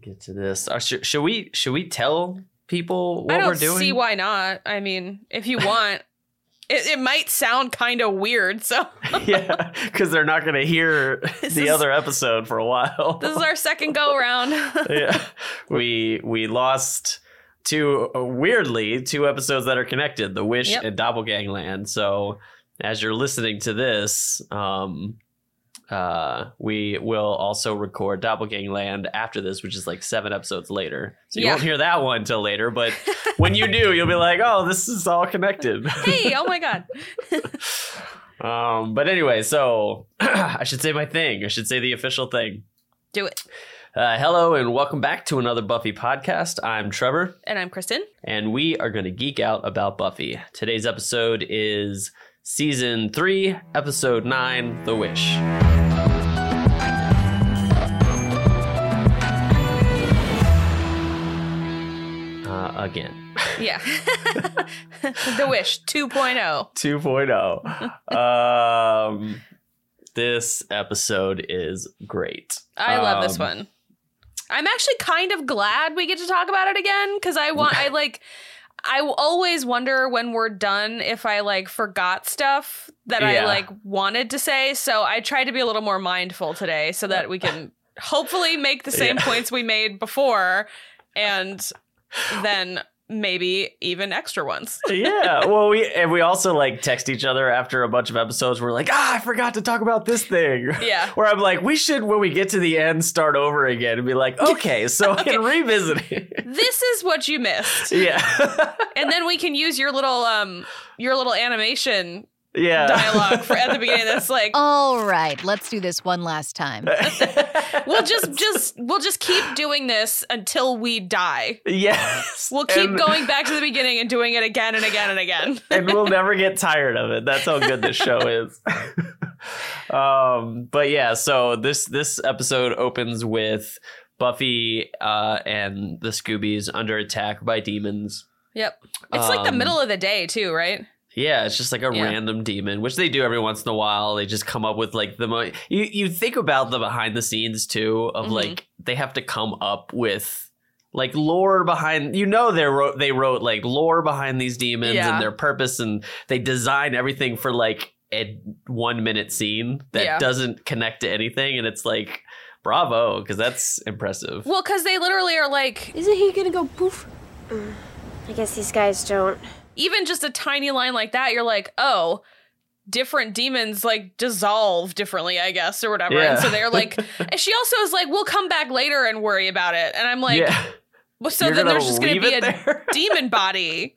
get to this. Uh, sh- should we should we tell people what I don't we're doing? see why not. I mean, if you want, it, it might sound kind of weird. So yeah, because they're not going to hear This the is- other episode for a while. this is our second go around. yeah, we we lost two uh, weirdly two episodes that are connected, The Wish Yep. and Doppelgangland. So as you're listening to this, um, uh, we will also record Doppelgangland after this, which is like seven episodes later. So you Yeah. won't hear that one till later, but when you do, you'll be like, "Oh, this is all connected." hey, oh my god. um, but anyway, so I should say my thing. I should say the official thing. Do it. Uh, hello and welcome back to another Buffy podcast. I'm Trevor, And I'm Kristen. and we are going to geek out about Buffy. Today's episode is season three, episode nine, The Wish. Again, Yeah. the Wish 2.0. 2.0. um, this episode is great. I love this Um, one. I'm actually kind of glad we get to talk about it again because I want, I like, I always wonder when we're done if I like forgot stuff that I like wanted to say. So I tried to be a little more mindful today so that we can hopefully make the same Yeah. points we made before and then maybe even extra ones. yeah well we and we also like text each other after a bunch of episodes we're like ah i forgot to talk about this thing Yeah. where i'm like we should when we get to the end start over again and be like okay so we can revisit it This is what you missed. yeah And then we can use your little um your little animation yeah dialogue for at the beginning that's like All right, let's do this one last time. we'll just just we'll just keep doing this until we die. yes We'll keep And- going back to the beginning and doing it again and again and again. and we'll never get tired of it. That's how good this show is. um, but yeah, so this this episode opens with Buffy uh, and the Scoobies under attack by demons. Yep. It's like the Um, middle of the day too, right? Yeah, it's just like a Yeah. random demon, which they do every once in a while. They just come up with like the mo- you you think about the behind the scenes too of Mhm. like they have to come up with like lore behind you know they wrote they wrote like lore behind these demons Yeah. and their purpose and they design everything for like a one minute scene that Yeah. doesn't connect to anything and it's like bravo because that's impressive. Well, cuz they literally are like Isn't he gonna go poof? I guess these guys don't. Even just a tiny line like that, you're like, "Oh, different demons like dissolve differently, I guess, or whatever." Yeah. And so they're like and she also is like, "We'll come back later and worry about it." And I'm like, yeah, well, so You're then there's just going to be a there? demon body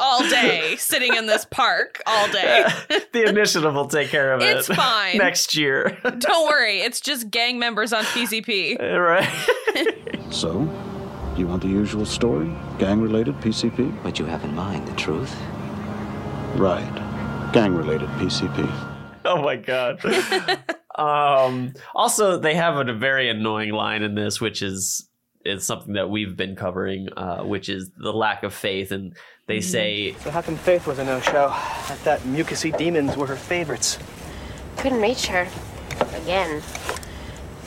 all day sitting in this park all day. the initiative will take care of it. It's fine. next year, Don't worry, it's just gang members on PCP. right? So, you want the usual story? Gang related PCP? What you have in mind, the truth? Right. Gang related PCP. Oh my god. um also they have a very annoying line in this which is is something that we've been covering uh which is the lack of faith and they say So how come Faith was a no-show? I thought mucusy demons were her favorites. Couldn't reach her. Again.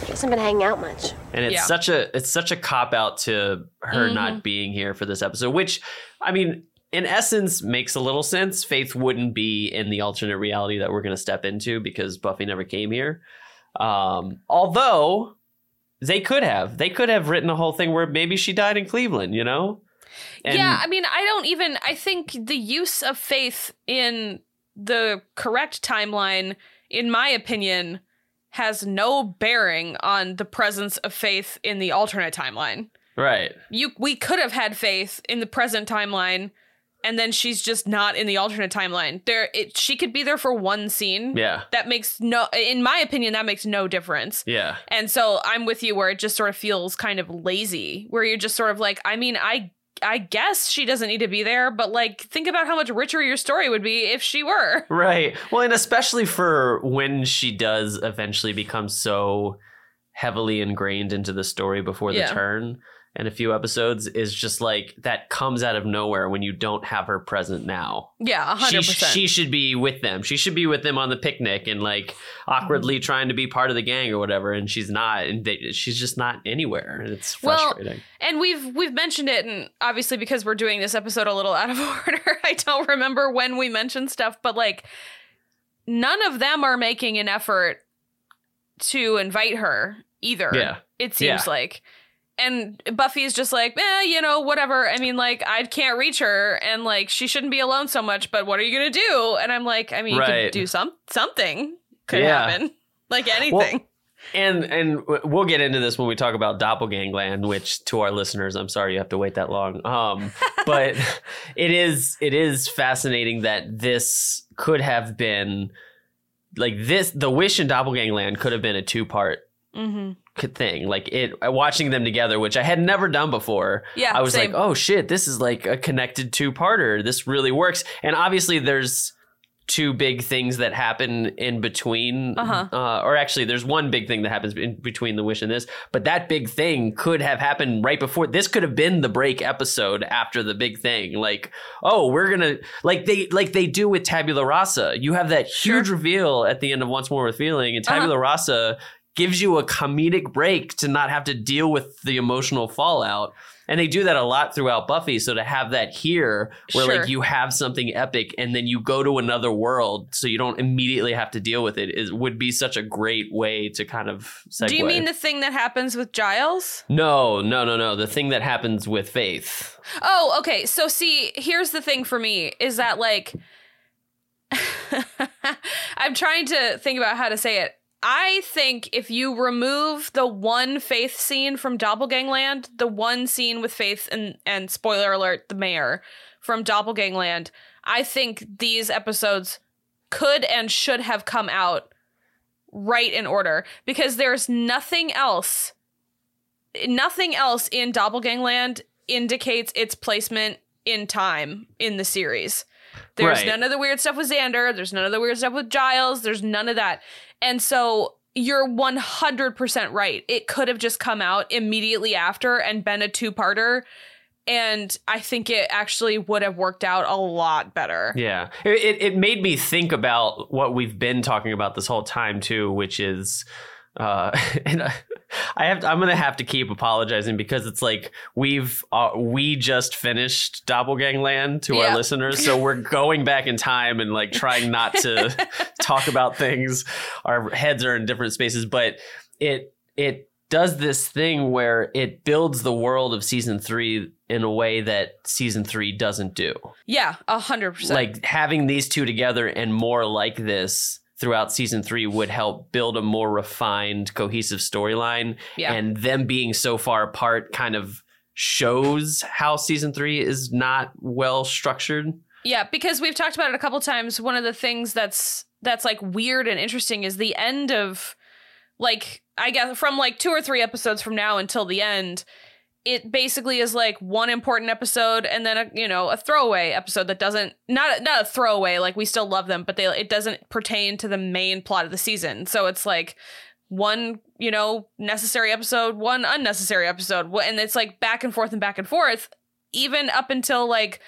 She hasn't been hanging out much. and it's Yeah. such a it's such a cop out to her not being here for this episode which I mean in essence makes a little sense faith wouldn't be in the alternate reality that we're going to step into because Buffy never came here um although they could have they could have written a whole thing where maybe she died in Cleveland you know And- yeah, I mean, I don't even I think the use of faith in the correct timeline in my opinion has no bearing on the presence of faith in the alternate timeline. right You we could have had faith in the present timeline and then she's just not in the alternate timeline. There it she could be there for one scene. yeah That makes no in my opinion that makes no difference. yeah And so I'm with you where it just sort of feels kind of lazy, where you're just sort of like, I mean, I I guess she doesn't need to be there, but like think about how much richer your story would be if she were. Right. Well, and especially for when she does eventually become so heavily ingrained into the story before the Yeah. turn and a few episodes is just like that comes out of nowhere when you don't have her present now. Yeah, She, hundred percent. she should be with them. She should be with them on the picnic and like awkwardly Mm-hmm. trying to be part of the gang or whatever. And she's not, and they, she's just not anywhere. And it's Well. And we've we've mentioned it, and obviously because we're doing this episode a little out of order, I don't remember when we mentioned stuff, but like none of them are making an effort to invite her either. Yeah. It seems Yeah. like. And Buffy's just like, eh, you know, whatever. I mean, like, I can't reach her, and like, she shouldn't be alone so much. But what are you gonna do? And I'm like, I mean, you Right. could do some something could Yeah. happen, like anything. And and we'll get into this when we talk about Doppelgangland, which to our listeners, I'm sorry you have to wait that long. Um, but it is it is fascinating that this could have been like this. The Wish and Doppelgangland could have been a two part mm-hmm. Thing. Like it watching them together, which I had never done before. Yeah, I was same. like, oh shit, this is like a connected two parter. This really works. And obviously, there's two big things that happen in between. Uh-huh. Uh, or actually, there's one big thing that happens in between the wish and this. But that big thing could have happened right before. This could have been the break episode after the big thing. Like, oh, we're gonna like they like they do with Tabula Rasa. You have that huge reveal at the end of Once More with Feeling, and Uh-huh. Tabula Rasa gives you a comedic break to not have to deal with the emotional fallout. And they do that a lot throughout Buffy. So to have that here, where Sure. like you have something epic and then you go to another world, so you don't immediately have to deal with it, is would be such a great way to kind of segue. Do you mean the thing that happens with Giles? no, no, no, no. The thing that happens with Faith. Oh, okay. So see, here's the thing for me is that like I'm trying to think about how to say it. I think if you remove the one Faith scene from Doppelgangland, the one scene with Faith and and spoiler alert, the mayor from Doppelgangland, I think these episodes could and should have come out right in order because there's nothing else nothing else in Doppelgangland indicates its placement in time in the series. There's Right. none of the weird stuff with Xander. There's none of the weird stuff with Giles. There's none of that. And so you're 100% right. It could have just come out immediately after and been a two parter. And I think it actually would have worked out a lot better. Yeah, it, it it made me think about what we've been talking about this whole time too, which is, uh, and I, I have I'm gonna have to keep apologizing because it's like we've uh, we just finished Doppelgangland to Yeah. our listeners, so we're going back in time and like trying not to talk about things. Our heads are in different spaces, but it it does this thing where it builds the world of season three in a way that season three doesn't do Yeah, a 100%. like having these two together and more like this throughout season three would help build a more refined cohesive storyline Yeah. and them being so far apart kind of shows how season three is not well structured Yeah, because we've talked about it a couple times. One of the things that's that's like weird and interesting is the end of like I guess from like two or three episodes from now until the end, it basically is like one important episode and then a you know a throwaway episode that doesn't not not a throwaway like we still love them but they it doesn't pertain to the main plot of the season. So it's like one you know necessary episode, one unnecessary episode, and it's like back and forth and back and forth, even up until like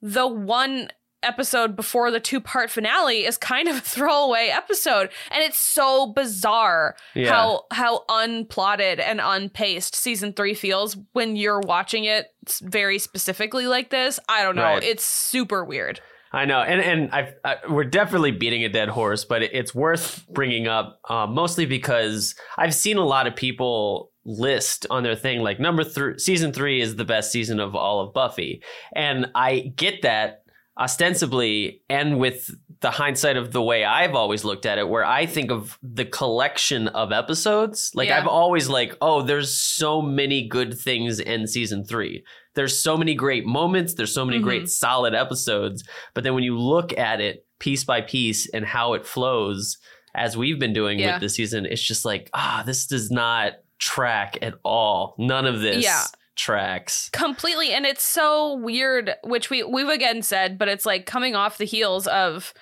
the one episode before the two part finale is kind of a throwaway episode. And it's so bizarre Yeah. how how unplotted and unpaced season 3 feels when you're watching it very specifically like this. I don't know. Right. it's super weird. I know, and and I've, I, we're definitely beating a dead horse, but it's worth bringing up, uh, mostly because I've seen a lot of people list on their thing like number three, season three is the best season of all of Buffy, and I get that ostensibly, and with the hindsight of the way I've always looked at it, where I think of the collection of episodes, like Yeah. I've always like, oh, there's so many good things in season three. There's so many great moments. There's so many Mhm. great solid episodes. But then when you look at it piece by piece and how it flows, as we've been doing Yeah. with the season, it's just like, ah, this does not track at all. None of this Yeah. Tracks. completely and it's so weird which we we've again said but it's like coming off the heels of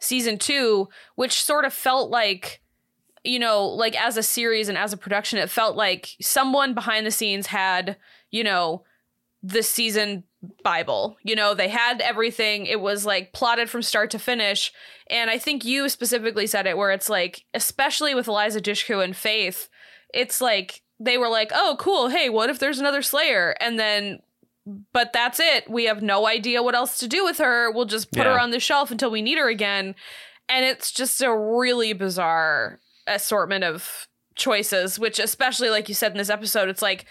season 2 which sort of felt like you know, like as a series and as a production, it felt like someone behind the scenes had, you know, the season Bible. You know, they had everything. It was like plotted from start to finish. And I think you specifically said it where it's like, especially with Eliza Dushku and Faith, it's like they were like, oh, cool. Hey, what if there's another Slayer? And then, but that's it. We have no idea what else to do with her. We'll just put Yeah. her on the shelf until we need her again. And it's just a really bizarre assortment of choices, which, especially like you said in this episode, it's like,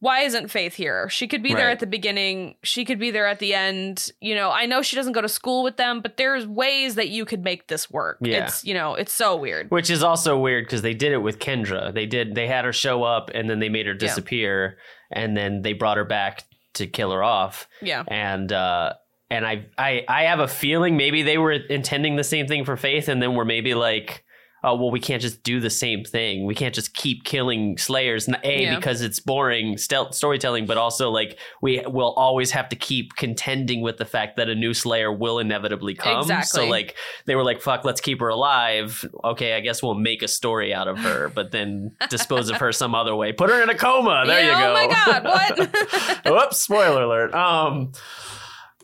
why isn't Faith here? She could be there at the beginning. She could be there at the end. You know, I know she doesn't go to school with them, but there's ways that you could make this work. Yeah. It's, you know, it's so weird. Which is also weird because they did it with Kendra. They did they had her show up and then they made her disappear and then they brought her back to kill her off. Yeah. And uh and I I I have a feeling maybe they were intending the same thing for Faith and then we're maybe like oh well we can't just do the same thing. We can't just keep killing slayers a Yeah. because it's boring storytelling but also like we will always have to keep contending with the fact that a new slayer will inevitably come. Exactly. So like they were like fuck let's keep her alive. Okay, I guess we'll make a story out of her but then dispose of her some other way. Put her in a coma. There Yeah, you go. Oh my God, what? Whoops, spoiler alert. Um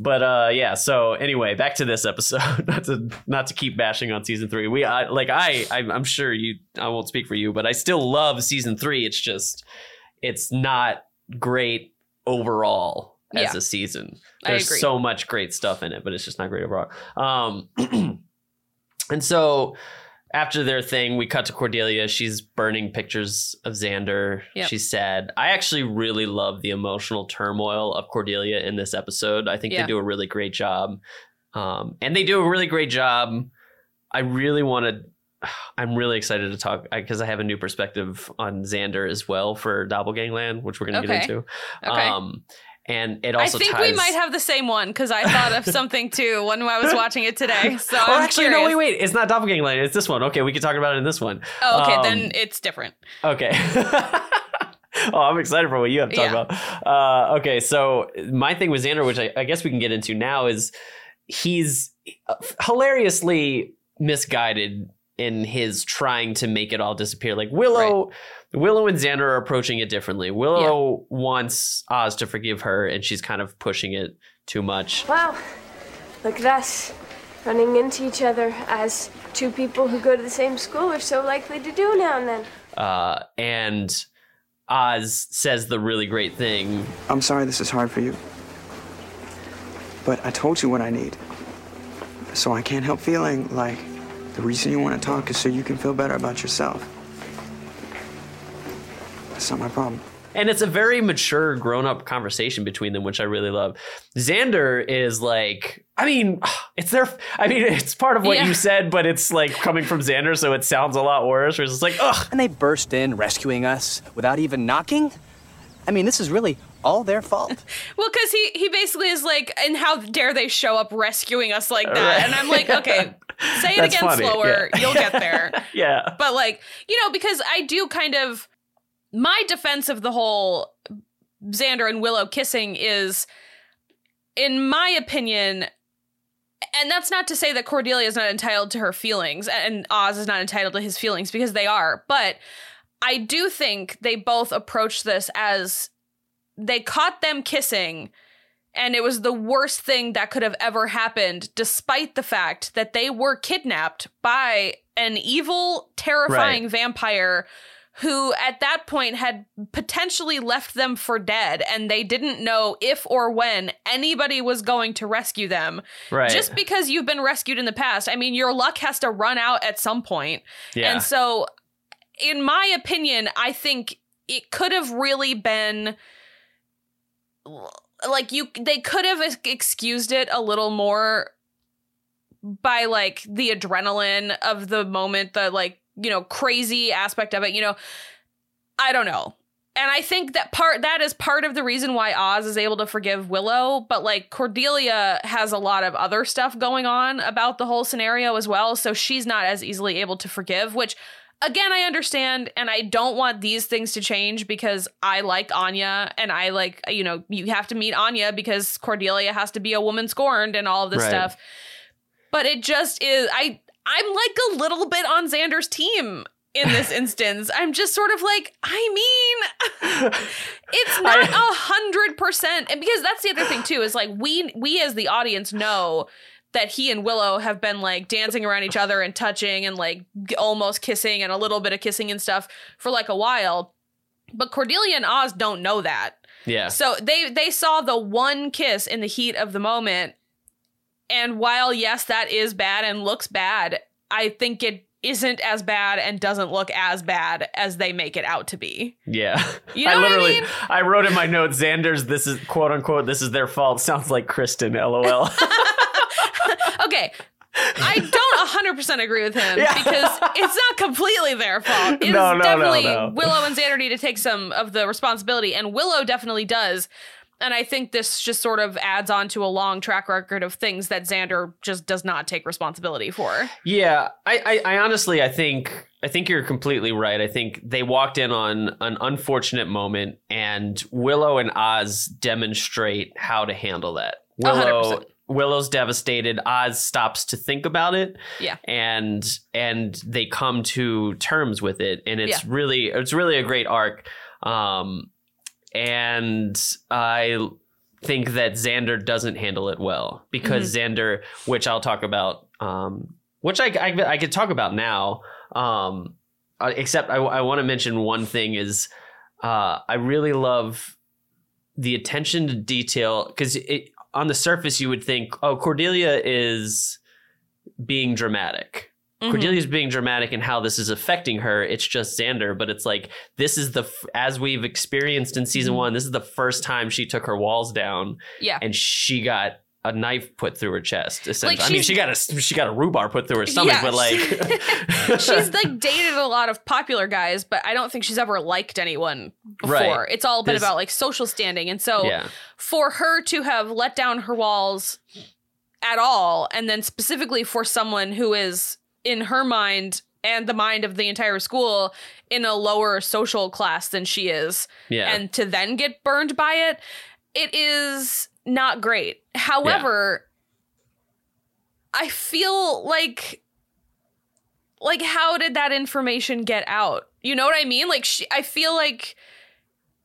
but uh yeah, so anyway, back to this episode. not to not to keep bashing on season 3. We I like I I'm, sure you I won't speak for you, but I still love season 3. It's just it's not great overall as Yeah. a season. There's so much great stuff in it, but it's just not great overall. Um and so after their thing, we cut to Cordelia. She's burning pictures of Xander. Yep. She's sad. I actually really love the emotional turmoil of Cordelia in this episode. I think Yeah. they do a really great job. Um, and they do a really great job. I really want to. I'm really excited to talk because I have a new perspective on Xander as well for Doppelgangland, which we're going to get into. Okay. Um, and it also. I think ties... we might have the same one because I thought of something too when I was watching it today. So oh, I'm actually, curious. no, wait, wait. It's not Doppelgangland. It's this one. Okay, we can talk about it in this one. Oh, okay, Um, then it's different. Okay. oh, I'm excited for what you have to talk Yeah. about. Uh, okay, so my thing with Xander, which I, I guess we can get into now, is he's uh, hilariously misguided in his trying to make it all disappear. Like Willow, Willow and Xander are approaching it differently. Willow wants Oz to forgive her, and she's kind of pushing it too much. Wow, look at us running into each other as two people who go to the same school are so likely to do now and then. Uh, and Oz says the really great thing I'm sorry this is hard for you. But I told you what I need. So I can't help feeling like the reason you want to talk is so you can feel better about yourself. That's not my problem. And it's a very mature, grown up conversation between them, which I really love. Xander is like, I mean, it's their, I mean, it's part of what Yeah. you said, but it's like coming from Xander, so it sounds a lot worse. Where it's just like, ugh. And they burst in, rescuing us without even knocking? I mean, this is really all their fault. Well, because he he basically is like, and how dare they show up rescuing us like that? Right. And I'm like, okay, say it That's again funny, slower, yeah. you'll get there. Yeah. but like, you know, because I do kind of my defense of the whole Xander and Willow kissing is, in my opinion. And that's not to say that Cordelia is not entitled to her feelings and Oz is not entitled to his feelings because they are. But I do think they both approach this as they caught them kissing and it was the worst thing that could have ever happened despite the fact that they were kidnapped by an evil terrifying Right. vampire who at that point had potentially left them for dead and they didn't know if or when anybody was going to rescue them Right. just because you've been rescued in the past i mean your luck has to run out at some point yeah. and so, in my opinion, I think it could have really been like you they could have excused it a little more by like the adrenaline of the moment, the like, you know, crazy aspect of it, you know. I don't know. And I think that part that is part of the reason why Oz is able to forgive Willow, but like Cordelia has a lot of other stuff going on about the whole scenario as well, so she's not as easily able to forgive, which again I understand and I don't want these things to change because I like Anya and I like you know, you have to meet Anya because Cordelia has to be a woman scorned and all of this Right. stuff. But it just is I I'm like a little bit on Xander's team in this instance. I'm just sort of like, I mean, it's not a hundred percent, and because that's the other thing too is like we we as the audience know that he and Willow have been like dancing around each other and touching and like almost kissing and a little bit of kissing and stuff for like a while. But Cordelia and Oz don't know that. Yeah. So they they saw the one kiss in the heat of the moment. And while yes, that is bad and looks bad, I think it isn't as bad and doesn't look as bad as they make it out to be. Yeah. You know I what I literally mean? I wrote in my notes, Xander's this is quote unquote, this is their fault. Sounds like Kristen, lol. Okay. I don't 100% agree with him because it's not completely their fault. It's No, no, no, definitely no. Willow and Xander need to take some of the responsibility, and Willow definitely does. And I think this just sort of adds on to a long track record of things that Xander just does not take responsibility for. Yeah, I, I, I honestly, I think, I think you're completely right. I think they walked in on an unfortunate moment, and Willow and Oz demonstrate how to handle that. Willow, 100%. Willow's devastated. Oz stops to think about it, Yeah. and and they come to terms with it, and it's Yeah. really, it's really a great arc. Um, and I think that Xander doesn't handle it well because Xander, which I'll talk about, um, which I, I, I could talk about now, um, uh, except I, I want to mention one thing is uh, I really love the attention to detail because on the surface you would think, oh, Cordelia is being dramatic. Mhm. Cordelia's being dramatic and how this is affecting her. It's just Xander, but it's like this is the as we've experienced in season one. This is the first time she took her walls down Yeah. and she got a knife put through her chest. Essentially, Like, I mean, she got a she got a rhubarb put through her stomach, Yeah, but like she's like dated a lot of popular guys, but I don't think she's ever liked anyone before. Right. It's all been There's- about like social standing. And so yeah, for her to have let down her walls at all, and then specifically for someone who is in her mind and the mind of the entire school in a lower social class than she is, yeah, and to then get burned by it, it is not great. However, I feel like like how did that information get out? You know what I mean? Like she, I feel like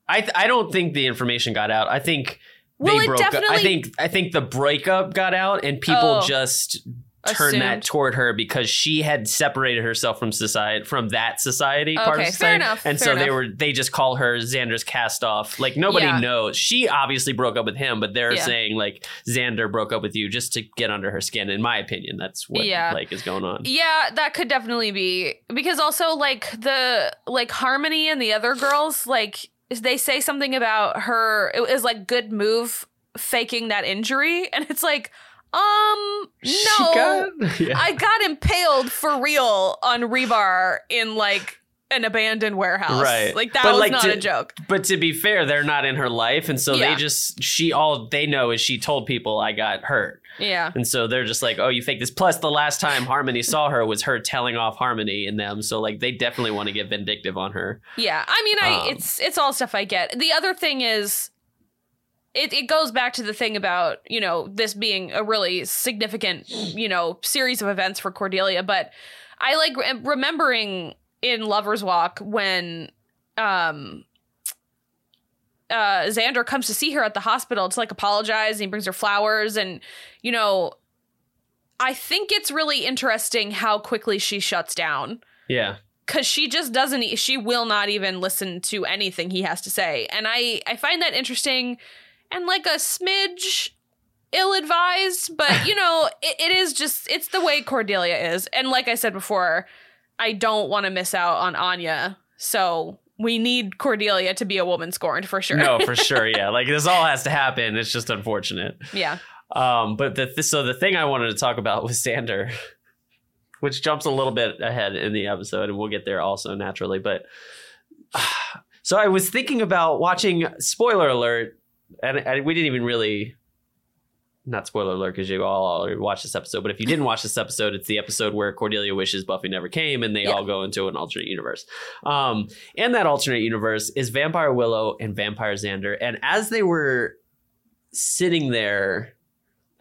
I th- I don't think the information got out. I think Well, they broke up. I think I think the breakup got out and people Oh. just turned that toward her because she had separated herself from society from that society part Okay, of fair society. enough, and fair so they enough. were they just call her Xander's cast off. Like nobody Yeah. knows. She obviously broke up with him, but they're Yeah. saying like Xander broke up with you just to get under her skin. In my opinion, that's what Yeah. like is going on. Yeah, that could definitely be because also like the like Harmony and the other girls like they say something about her it was like good move faking that injury and it's like um She no got- yeah. I got impaled for real on rebar in like an abandoned warehouse. Right. Like that But, was like, not to- a joke. But to be fair, they're not in her life, and so Yeah. they just she all they know is she told people I got hurt, Yeah. and so they're just like, oh, you fake this. Plus, the last time Harmony saw her was her telling off Harmony and them, so like they definitely want to get vindictive on her. Yeah, I mean, I Um, it's it's all stuff I get. The other thing is, it it goes back to the thing about you know this being a really significant you know series of events for Cordelia, but I like re- remembering in Lovers Walk when um uh Xander comes to see her at the hospital to like apologize and he brings her flowers and you know I think it's really interesting how quickly she shuts down. Yeah, because she just doesn't she will not even listen to anything he has to say. And i i find that interesting and like a smidge ill-advised but you know it, it is just it's the way cordelia is and like i said before i don't want to miss out on anya so we need cordelia to be a woman scorned for sure no, for sure. Yeah, like this all has to happen. It's just unfortunate. yeah Um, but the so the thing I wanted to talk about was Xander, which jumps a little bit ahead in the episode, and we'll get there also naturally. But so I was thinking about watching. Spoiler alert, and, and we didn't even really. Not spoiler alert because you all already watched this episode, but if you didn't watch this episode, it's the episode where Cordelia wishes Buffy never came, and they Yeah. all go into an alternate universe. Um, and that alternate universe is Vampire Willow and Vampire Xander, and as they were sitting there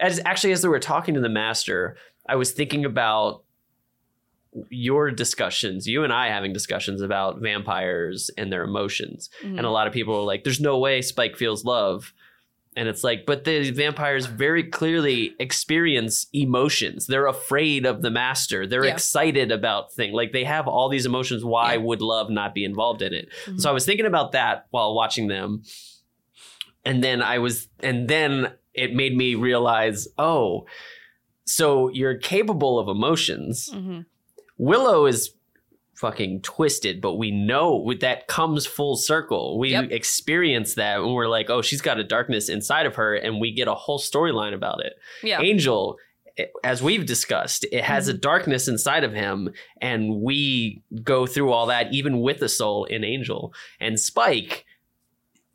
as actually as they were talking to the master i was thinking about your discussions, you and I having discussions about vampires and their emotions. Mhm. And a lot of people are like, there's no way Spike feels love. And it's like, but the vampires very clearly experience emotions. They're afraid of the master. They're Yeah. excited about things. Like they have all these emotions. Why Yeah. would love not be involved in it? Mhm. So I was thinking about that while watching them. And then I was, and then it made me realize, oh, so you're capable of emotions. Mhm. Willow is fucking twisted, but we know that comes full circle. We Yep. experience that when we're like, oh, she's got a darkness inside of her, and we get a whole storyline about it. Yeah. Angel, as we've discussed, it has a mm-hmm. darkness inside of him, and we go through all that even with the soul in Angel. And Spike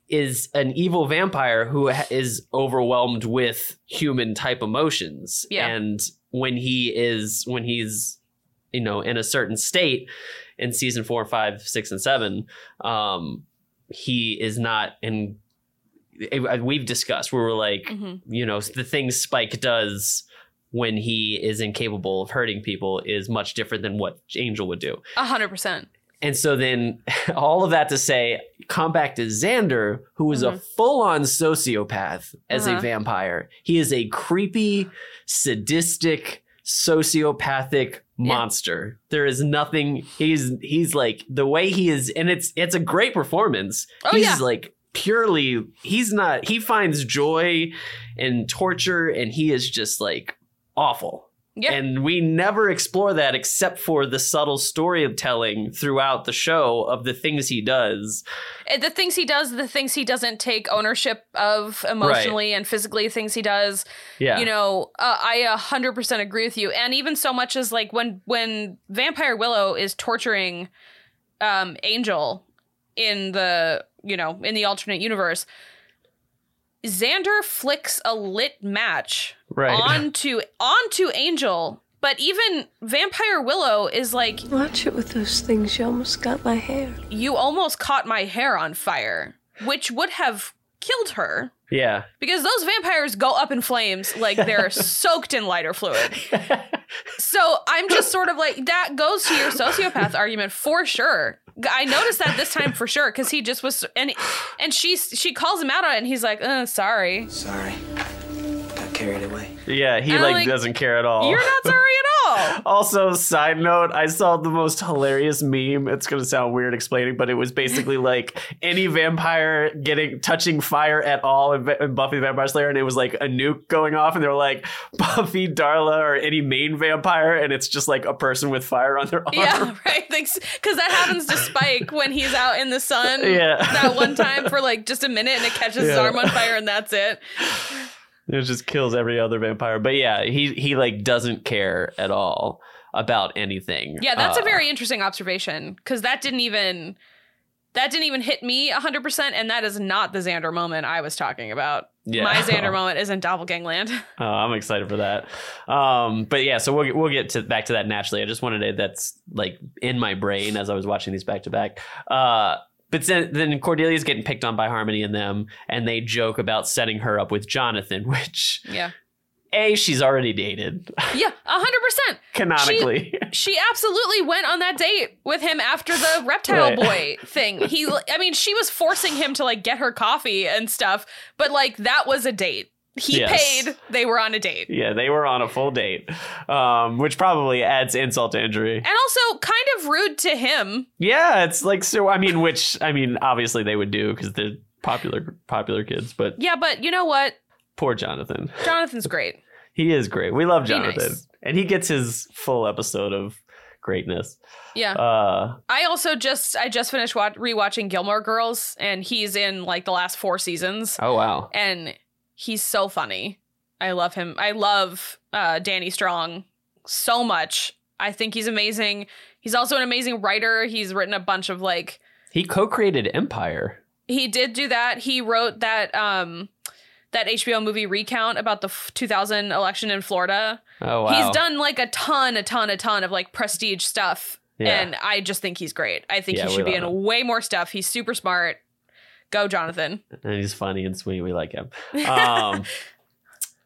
is an evil vampire who is overwhelmed with human type emotions. Yeah. And when he is, when he's, you know, in a certain state in season four, five, six, and seven, um, he is not in. eh, We've discussed where we're like, Mhm. you know, the things Spike does when he is incapable of hurting people is much different than what Angel would do. A hundred percent. And so then all of that to say, come back to Xander, who is a Mhm. full on sociopath as a Uh-huh. vampire. He is a creepy, sadistic, sociopathic monster. There is nothing he's he's like the way he is and it's it's a great performance. Oh, he's yeah. like purely he's not he finds joy in torture and he is just like awful. Yeah. And we never explore that except for the subtle storytelling throughout the show of the things he does. Uh, the things he does, the things he doesn't take ownership of emotionally and physically, things he does. Yeah. You know, uh, I a hundred percent agree with you. And even so much as like when when Vampire Willow is torturing um, Angel in the you know in the alternate universe, Xander flicks a lit match Right. onto onto Angel. But even Vampire Willow is like, Watch it with those things. You almost got my hair. you almost caught my hair on fire, which would have killed her. yeah. Because those vampires go up in flames like they're soaked in lighter fluid. So I'm just sort of like, that goes to your sociopath argument for sure. I noticed that this time for sure because he just was, and and she she calls him out on it, and he's like, uh, "Sorry, Sorry. Got carried away. Yeah, he like, like, doesn't care at all. you're not sorry at all." Also, side note, I saw the most hilarious meme. It's gonna sound weird explaining, but it was basically like any vampire getting touching fire at all in, in Buffy the Vampire Slayer, and it was like a nuke going off, and they were like Buffy, Darla, or any main vampire, and it's just like a person with fire on their arm. Yeah, right. Thanks, Because that happens to Spike when he's out in the sun. Yeah. That one time for like just a minute and it catches his arm on fire and that's it. It just kills every other vampire. But yeah, he he like doesn't care at all about anything. Yeah, that's Uh, a very interesting observation because that didn't even that didn't even hit me 100% and that is not the Xander moment I was talking about. Yeah. My Xander moment is in Doppelgangland. Oh, I'm excited for that. Um, but yeah, so we'll get, we'll get to back to that naturally. I just wanted to that's like in my brain as I was watching these back to back. Uh, but then, then Cordelia's getting picked on by Harmony and them, and they joke about setting her up with Jonathan, which Yeah. a she's already dated Yeah, 100%. canonically. She absolutely went on that date with him after the reptile Right. boy thing. He I mean, she was forcing him to like get her coffee and stuff, but like that was a date. He Yes. paid, they were on a date. yeah, they were on a full date, um, which probably adds insult to injury. And also kind of rude to him. Yeah, it's like so. I mean, which I mean, obviously they would do because they're popular popular kids. But Yeah, but you know what? poor Jonathan. Jonathan's great. He is great. We love Jonathan, nice. and he gets his full episode of greatness. Yeah. Uh, I also just I just finished wa- rewatching Gilmore Girls and he's in like the last 4 seasons oh wow, and he's so funny. I love him. I love uh Danny Strong so much. I think he's amazing. He's also an amazing writer. He's written a bunch of like he co-created Empire. he did do that. He wrote that um that HBO movie recount about the f- 2000 election in Florida. Oh wow, He's done like a ton, a ton, a ton of like prestige stuff. Yeah. And I just think he's great. I think Yeah, he should be in him. way more stuff. He's super smart. Go, Jonathan. and he's funny and sweet. We like him. Um,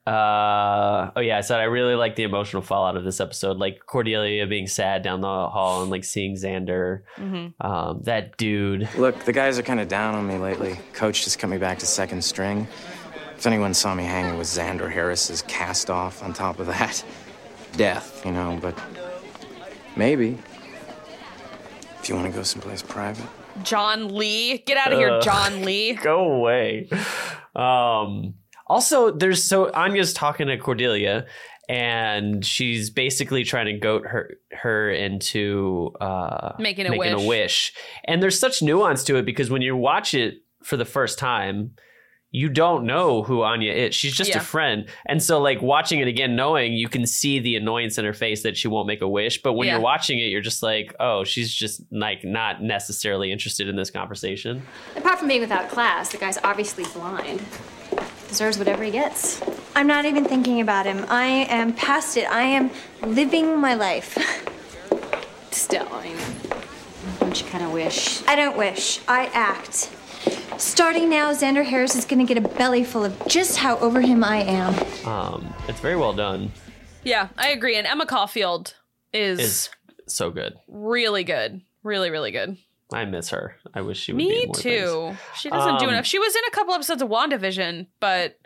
Uh oh yeah, I said I really like the emotional fallout of this episode, like Cordelia being sad down the hall and like seeing Xander. Mm-hmm. Um, that dude. Look, the guys are kind of down on me lately. Coach just cut me back to second string. If anyone saw me hanging with Xander Harris's cast off on top of that, death, you know, but maybe. If you want to go someplace private. John Lee. Get out of here, Uh, John Lee. Go away. Um also there's so Anya's talking to Cordelia and she's basically trying to goat her her into uh Making a making wish. a wish. And there's such nuance to it because when you watch it for the first time, you don't know who Anya is. She's just Yeah. a friend. And so like watching it again knowing you can see the annoyance in her face that she won't make a wish, but when Yeah. you're watching it you're just like, "Oh, she's just like not necessarily interested in this conversation." Apart from being without class, the guy's obviously blind. Deserves whatever he gets. I'm not even thinking about him. I am past it. I am living my life. Still, I mean, don't you kind of wish? I don't wish. I act. Starting now, Xander Harris is gonna get a belly full of just how over him I am. Um, it's very well done. Yeah, I agree. And Emma Caulfield is, Is so good. really good. Really, really good. I miss her. I wish she would be Me too. things. She doesn't do Um, enough. She was in a couple episodes of WandaVision, but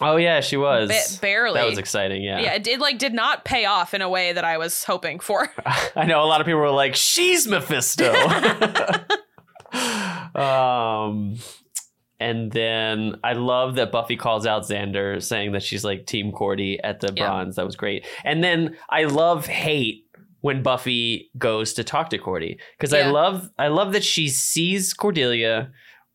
Oh yeah, she was. Ba- barely. That was exciting. Yeah. yeah, it did like did not pay off in a way that I was hoping for. I know a lot of people were like, "She's Mephisto." um, and then I love that Buffy calls out Xander, saying that she's like Team Cordy at the Yeah. bronze. That was great. And then I love hate when Buffy goes to talk to Cordy because I love I love that she sees Cordelia.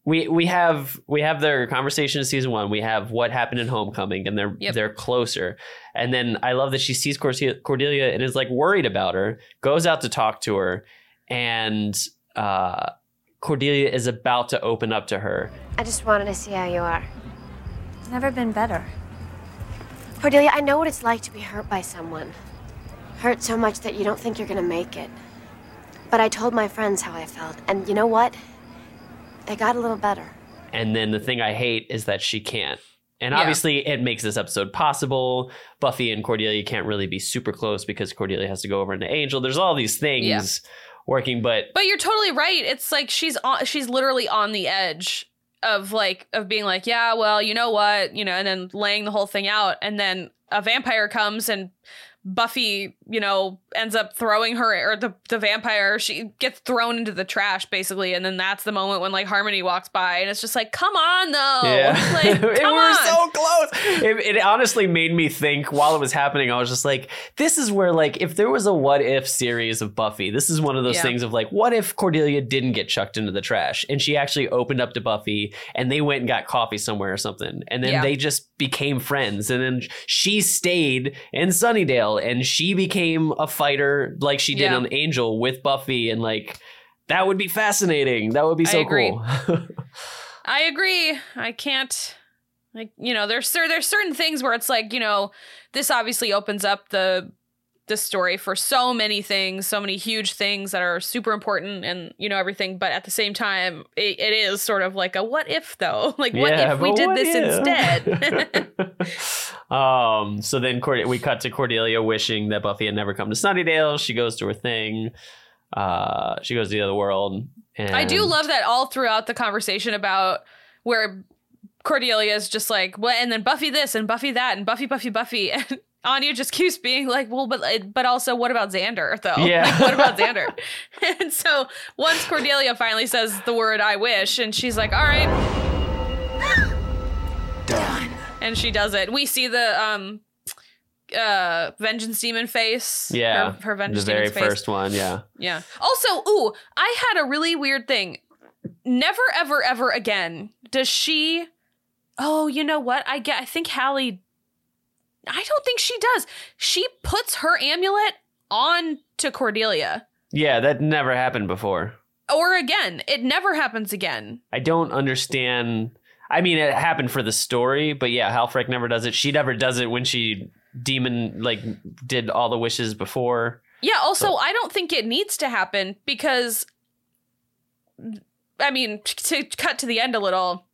We we have we have their conversation in season one. We have what happened in Homecoming, and they're Yep. they're closer. And then I love that she sees Cordelia, Cordelia and is like worried about her. Goes out to talk to her, and uh, Cordelia is about to open up to her. I just wanted to see how you are. Never been better. Cordelia, I know what it's like to be hurt by someone. Hurt so much that you don't think you're gonna make it. But I told my friends how I felt, and you know what? They got a little better. And then the thing I hate is that she can't. And Yeah. obviously, it makes this episode possible. Buffy and Cordelia can't really be super close because Cordelia has to go over into Angel. There's all these things Yeah. Working, but But you're totally right. It's like she's on she's literally on the edge of like of being like, yeah, well, you know what, you know, and then laying the whole thing out and then a vampire comes and Buffy, you know, ends up throwing her or the the vampire, she gets thrown into the trash basically, and then that's the moment when like Harmony walks by and it's just like, come on though. Yeah. Like, it, come we're on. so close. It, it honestly made me think while it was happening, I was just like, this is where, like, if there was a what if series of Buffy, this is one of those Yeah. things of like, what if Cordelia didn't get chucked into the trash and she actually opened up to Buffy and they went and got coffee somewhere or something. And then Yeah. they just became friends. And then she stayed in Sunnydale and she became a like she did Yeah. on Angel with Buffy. And like, that would be fascinating. That would be so cool. I agree. I can't like you know there's there's certain things where it's like you know this obviously opens up the the story for so many things, so many huge things that are super important and you know everything. But at the same time, it, it is sort of like a what if though? Like what Yeah, if we did this if? instead? um. So then Cord- we cut to Cordelia wishing that Buffy had never come to Sunnydale. She goes to her thing. Uh, she goes to the other world. And I do love that all throughout the conversation about where Cordelia is just like, well, and then Buffy this and Buffy that and Buffy, Buffy, Buffy. And Anya just keeps being like, well, but but also, what about Xander though? Yeah. Like, what about Xander? and so once Cordelia finally says the word "I wish," and she's like, all right. And she does it. We see the um uh vengeance demon face. Yeah. her, her vengeance the very first one. Yeah. Yeah. Also, ooh, I had a really weird thing. Never, ever, ever again does she. Oh, you know what? I get. I think Hallie. I don't think she does. She puts her amulet on to Cordelia, Yeah. That never happened before. or again. It never happens again. I don't understand. I mean, it happened for the story, but yeah, Halfrek never does it. She never does it when she demon like did all the wishes before. Yeah. Also, I don't think it needs to happen because. I mean, to cut to the end a little,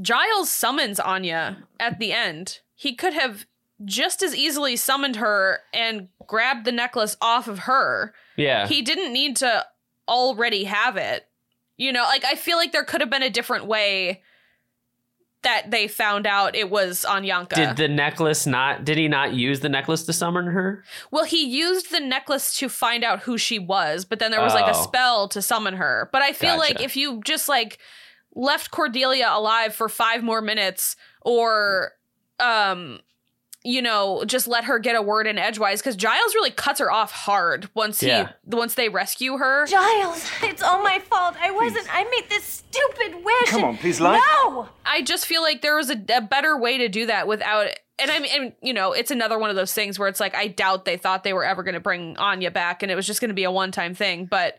Giles summons Anya at the end he could have just as easily summoned her and grabbed the necklace off of her. Yeah. He didn't need to already have it. You know, like I feel like there could have been a different way that they found out it was Anyanka. Did the necklace not? Did he not use the necklace to summon her? well, he used the necklace to find out who she was, but then there was like a Oh. spell to summon her. But I feel like if you just like left Cordelia alive for 5 more minutes or um you know, just let her get a word in edgewise because Giles really cuts her off hard once he Yeah. once they rescue her. Giles, it's all my fault. I wasn't. I made this stupid wish. Come on, please, Light. No. I just feel like there was a, a better way to do that without. And I mean, and, you know, it's another one of those things where it's like I doubt they thought they were ever going to bring Anya back, and it was just going to be a one time thing. But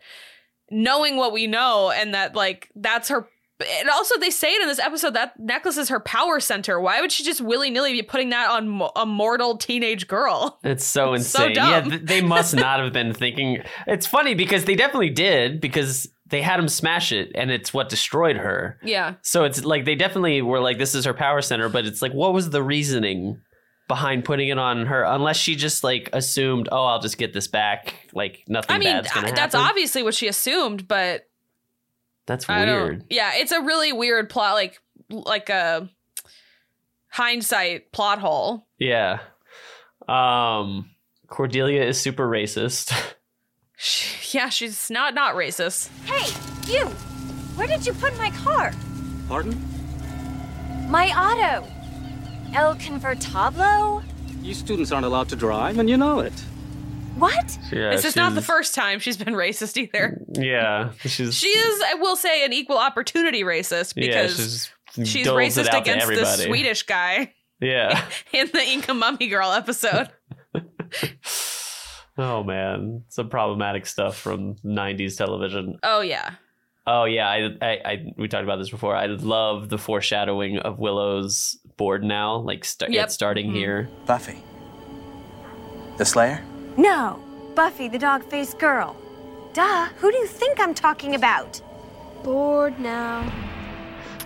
knowing what we know, and that like that's her. And also, they say it in this episode that necklace is her power center. Why would she just willy nilly be putting that on mo- a mortal teenage girl? It's so It's so insane. yeah, th- they must not have been thinking. It's funny because they definitely did because they had him smash it, and it's what destroyed her. Yeah. So it's like they definitely were like, "This is her power center," but it's like, what was the reasoning behind putting it on her? Unless she just like assumed, "Oh, I'll just get this back." Like nothing I mean, bad's gonna I- that's happen. obviously what she assumed, but That's weird. Yeah, it's a really weird plot, like like a hindsight plot hole. Yeah. Um, Cordelia is super racist. Yeah, she's not not racist. Hey, you! Where did you put my car? Pardon? My auto. El Convertible? You students aren't allowed to drive, and you know it. What? Yeah, this is not the first time she's been racist either. Yeah, she's She is, I will say, an equal opportunity racist yeah, because she's, she's racist against the. Swedish guy Yeah. in the Inca Mummy Girl episode. Oh man, some problematic stuff from '90s television. Oh yeah. Oh yeah, I, I, I we talked about this before. I love the foreshadowing of Willow's bored now, like st- Yep. it's starting Mm-hmm. here. Buffy. The Slayer? No, Buffy the dog faced girl. Duh, who do you think I'm talking about? Bored now.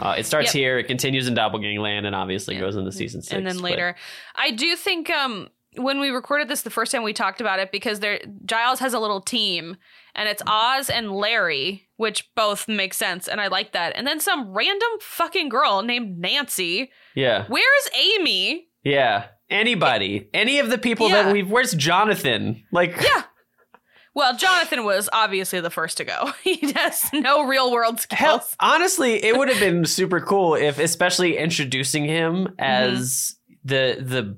Uh, it starts Yep. here, it continues in Doppelgangland, and obviously goes into season six. and then but- later. I do think um when we recorded this the first time we talked about it because there Giles has a little team and it's Oz and Larry, which both make sense and I like that. And then some random fucking girl named Nancy. yeah, Where's Amy? yeah. Anybody, any of the people Yeah. that we've. Where's Jonathan? Like, yeah. Well, Jonathan was obviously the first to go. He has no real world skills. Hell, honestly, it would have been super cool if, especially introducing him Mm-hmm. as the the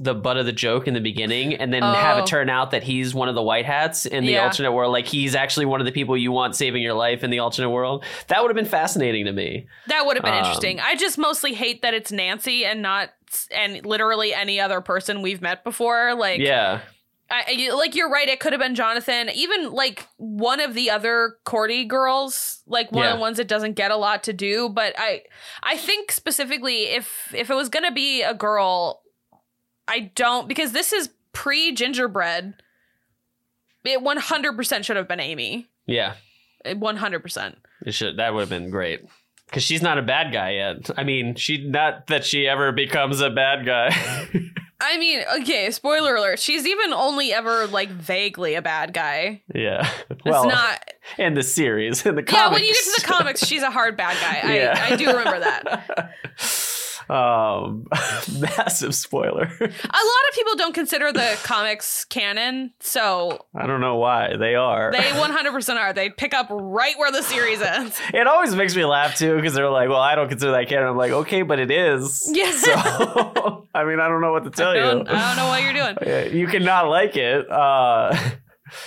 the butt of the joke in the beginning, and then have Oh. it turn out that he's one of the white hats in the Yeah. alternate world. Like he's actually one of the people you want saving your life in the alternate world. That would have been fascinating to me. That would have been Um, interesting. I just mostly hate that it's Nancy and not and literally any other person we've met before. Like yeah, I- like you're right. It could have been Jonathan. Even like one of the other Cordy girls, like one Yeah. of the ones that doesn't get a lot to do. But I, I think specifically if if it was gonna be a girl, I don't because this is pre gingerbread. It 100 percent should have been Amy. yeah. 100 percent. It should. That would have been great. Because she's not a bad guy yet. I mean, she not that she ever becomes a bad guy. I mean, okay. Spoiler alert. She's even only ever like vaguely a bad guy. yeah. It's Well, not. in the series, in the comics. Yeah, when you get to the comics, she's a hard bad guy. I, Yeah. I do remember that. um massive spoiler. A lot of people don't consider the comics canon, so i don't know why. They are. They 100% are. They pick up right where the series ends. it always makes me laugh too because they're like well i don't consider that canon. I'm like okay but it is. Yeah. so i mean i don't know what to tell I you I don't know what you're doing. Yeah, you cannot like it. Uh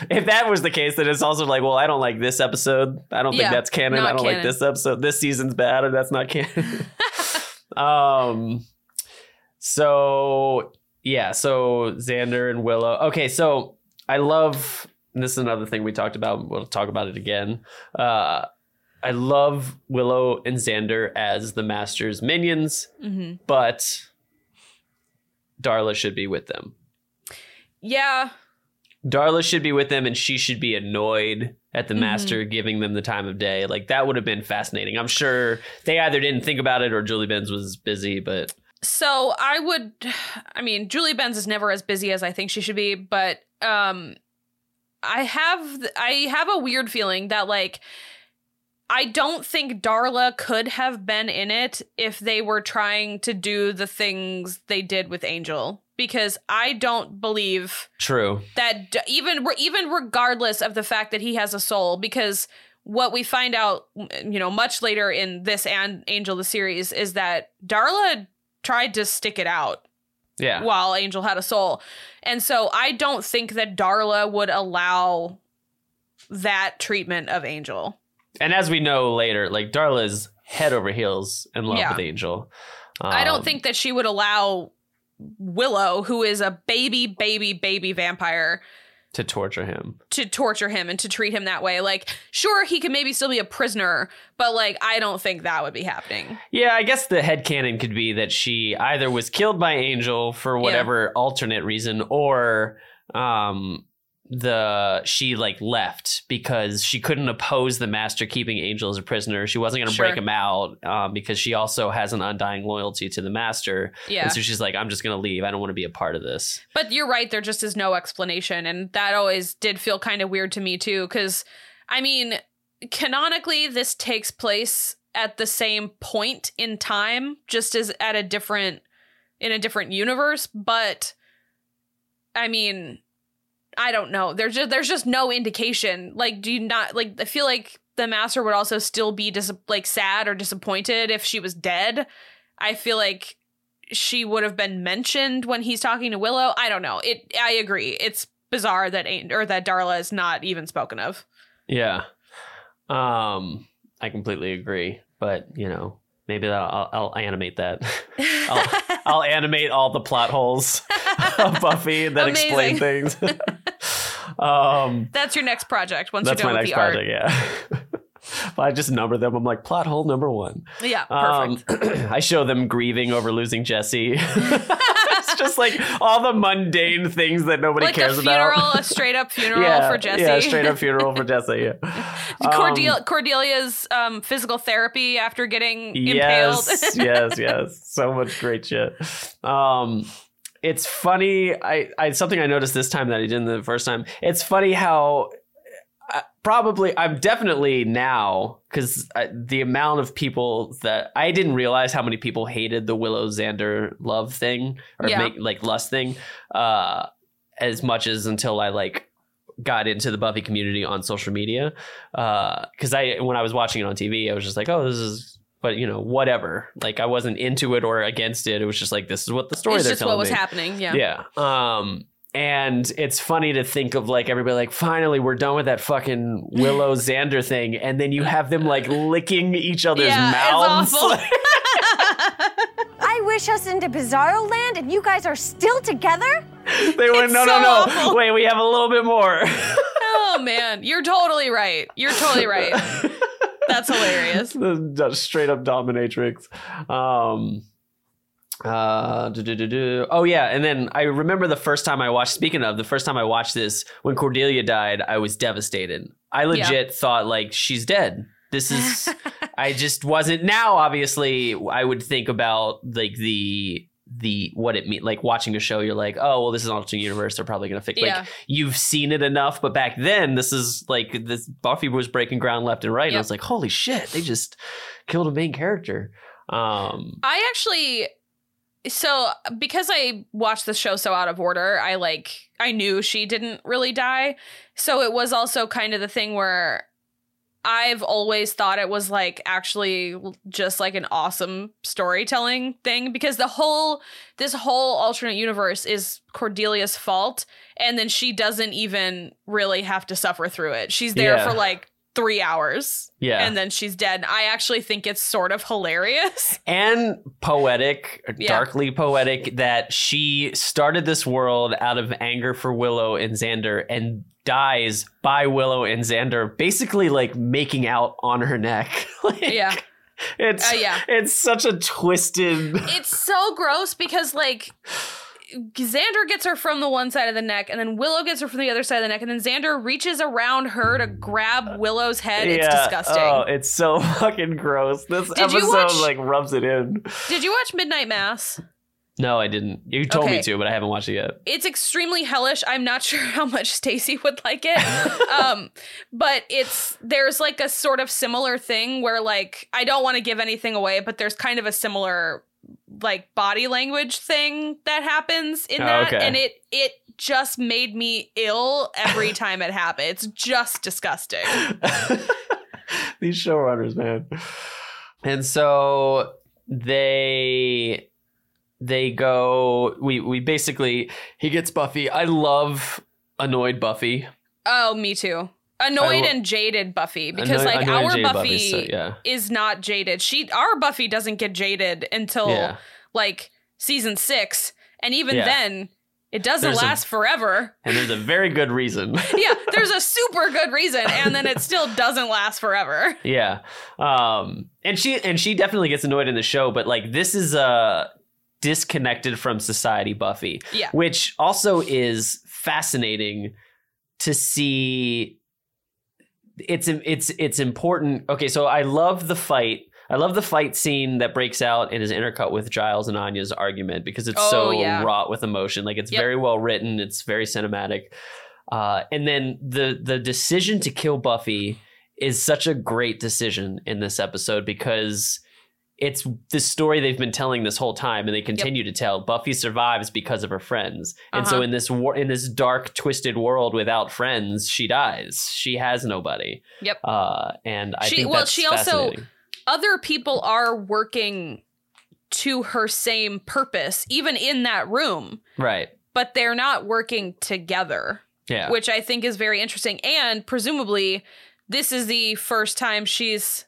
if that was the case then it's also like well i don't like this episode. I don't Yeah, think that's canon. i don't like this episode. This season's bad and that's not canon um so yeah so xander and willow. Okay so i love and this is another thing we talked about we'll talk about it again. Uh i love willow and xander as the master's minions hmm but darla should be with them. Yeah, Darla should be with them and she should be annoyed at the Mhm. master giving them the time of day. Like that would have been fascinating. I'm sure they either didn't think about it or Julie Benz was busy, but so I would, I mean, Julie Benz is never as busy as I think she should be, but um, I have I have a weird feeling that like I don't think Darla could have been in it if they were trying to do the things they did with Angel because I don't believe True. that even even regardless of the fact that he has a soul because what we find out you know much later in this and Angel the series is that Darla tried to stick it out Yeah. while Angel had a soul. And so I don't think that Darla would allow that treatment of Angel. And as we know later, like Darla's head over heels in love Yeah. with Angel. I don't Um, think that she would allow Willow, who is a baby, baby, baby vampire, to torture him. to torture him and to treat him that way. Like, sure, he could maybe still be a prisoner, but like, I don't think that would be happening. Yeah, I guess the head headcanon could be that she either was killed by Angel for whatever alternate reason or um the she like left because she couldn't oppose the master keeping Angel as a prisoner. She wasn't going to Sure. break him out um, because she also has an undying loyalty to the master. Yeah. And so she's like, I'm just going to leave. I don't want to be a part of this. But you're right, there just is no explanation. And that always did feel kind of weird to me, too. Because, I mean, canonically, this takes place at the same point in time, just as at a different, in a different universe. But, I mean, I don't know. There's just, there's just no indication. Like, do you not, like, I feel like the master would also still be dis- like sad or disappointed if she was dead. I feel like she would have been mentioned when he's talking to Willow. I don't know. It. I agree. It's bizarre that ain't or that Darla is not even spoken of. Yeah. Um, I completely agree. But, you know, maybe I'll, I'll animate that. I'll, I'll animate all the plot holes of Buffy that explain things. Um, That's your next project once you're done with next the art. Yeah. If I just number them. I'm like plot hole number one. Yeah, perfect. Um, I show them grieving over losing Jesse. it's just like all the mundane things that nobody like cares a funeral, about. a straight up funeral yeah, for Jesse. Yeah, A straight up funeral for Jesse. Yeah. Cordel- Um, Cordelia's um, physical therapy after getting yes, impaled. yes, yes. So much great shit. Um, it's funny. I, I something I noticed this time that I didn't the first time. It's funny how uh, probably I'm definitely now because the amount of people that I didn't realize how many people hated the Willow Xander love thing or Yeah. make like lust thing uh, as much as until I like got into the Buffy community on social media because I when I was watching it on TV I was just like oh this is but you know whatever like I wasn't into it or against it it was just like this is what the story it's they're just telling what was me. happening. Yeah. Yeah. Um, and it's funny to think of like everybody like finally we're done with that fucking Willow Xander thing, and then you have them like licking each other's Yeah, mouths. it's awful. I wish us into Bizarro Land and you guys are still together? they went no so no no awful. wait we have a little bit more. oh man, you're totally right. You're totally right. That's hilarious. Straight up dominatrix. Um, uh, oh yeah, and then I remember the first time I watched. Speaking of the first time I watched this, when Cordelia died, I was devastated. I legit thought like she's dead. This is. I just wasn't. Now, obviously, I would think about like the the what it mean like watching a show you're like oh well this is an alternate universe they're probably gonna fix Yeah. like you've seen it enough but back then this is like this buffy was breaking ground left and right and i was like holy shit they just killed a main character um I actually so because I watched the show so out of order, I like I knew she didn't really die. So it was also kind of the thing where I've always thought it was like actually just like an awesome storytelling thing because the whole this whole alternate universe is Cordelia's fault and then she doesn't even really have to suffer through it. She's there Yeah. for like 3 hours Yeah. and then she's dead. I actually think it's sort of hilarious. and poetic Yeah. darkly poetic that she started this world out of anger for willow and xander and dies by willow and xander basically like making out on her neck Like, yeah. it's Uh, yeah. it's such a twisted it's so gross because like Xander gets her from the one side of the neck, and then Willow gets her from the other side of the neck, and then Xander reaches around her to grab Willow's head. It's disgusting. Oh, it's so fucking gross. This Did episode watch- like rubs it in. Did you watch Midnight Mass? No, I didn't. You told me to, but I haven't watched it yet. It's extremely hellish. I'm not sure how much Stacy would like it. um, but it's there's like a sort of similar thing where like I don't want to give anything away, but there's kind of a similar like body language thing that happens in Oh, that okay. and it it just made me ill every time it happened. It's just disgusting. These showrunners, man. And so they they go we we basically he gets Buffy. I love annoyed Buffy. Oh, me too. Annoyed lo- and jaded Buffy because Annoyed- like annoyed our Buffy, so, yeah. is not jaded. She our Buffy doesn't get jaded until Yeah. like season 6 and even Yeah. then it doesn't There's a- last forever. And there's a very good reason. yeah, there's a super good reason and then it still doesn't last forever. Yeah. Um and she and she definitely gets annoyed in the show, but like this is a disconnected from society Buffy. Yeah. Which also is fascinating to see it's it's it's important. Okay, so I love the fight. I love the fight scene that breaks out and is intercut with Giles and Anya's argument because it's Oh, so yeah. wrought with emotion. Like it's Yep. very well written. It's very cinematic. Uh, and then the the decision to kill Buffy is such a great decision in this episode because it's the story they've been telling this whole time and they continue to tell. Buffy survives because of her friends. And so Uh-huh. in this war in this dark twisted world without friends, she dies. She has nobody. Yep. Uh and I she think well she also other people are working to her same purpose even in that room, Right. but they're not working together. Yeah. which I think is very interesting. And presumably, this is the first time she's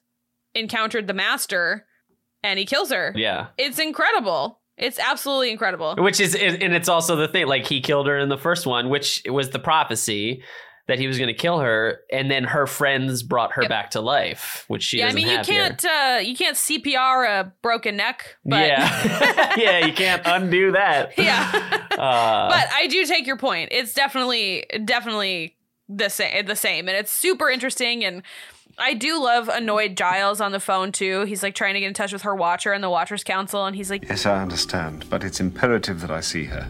encountered the master and he kills her. yeah. It's incredible. It's absolutely incredible. Which is, and it's also the thing, like he killed her in the first one, which was the prophecy that he was going to kill her, and then her friends brought her back to life, which she yeah, I mean you can't uh you can't CPR a broken neck, but yeah, yeah, you can't undo that. yeah. Uh, but I do take your point. It's definitely definitely the same the same and it's super interesting and I do love annoyed Giles on the phone too. He's like trying to get in touch with her watcher and the Watchers Council and he's like Yes, I understand, but it's imperative that I see her.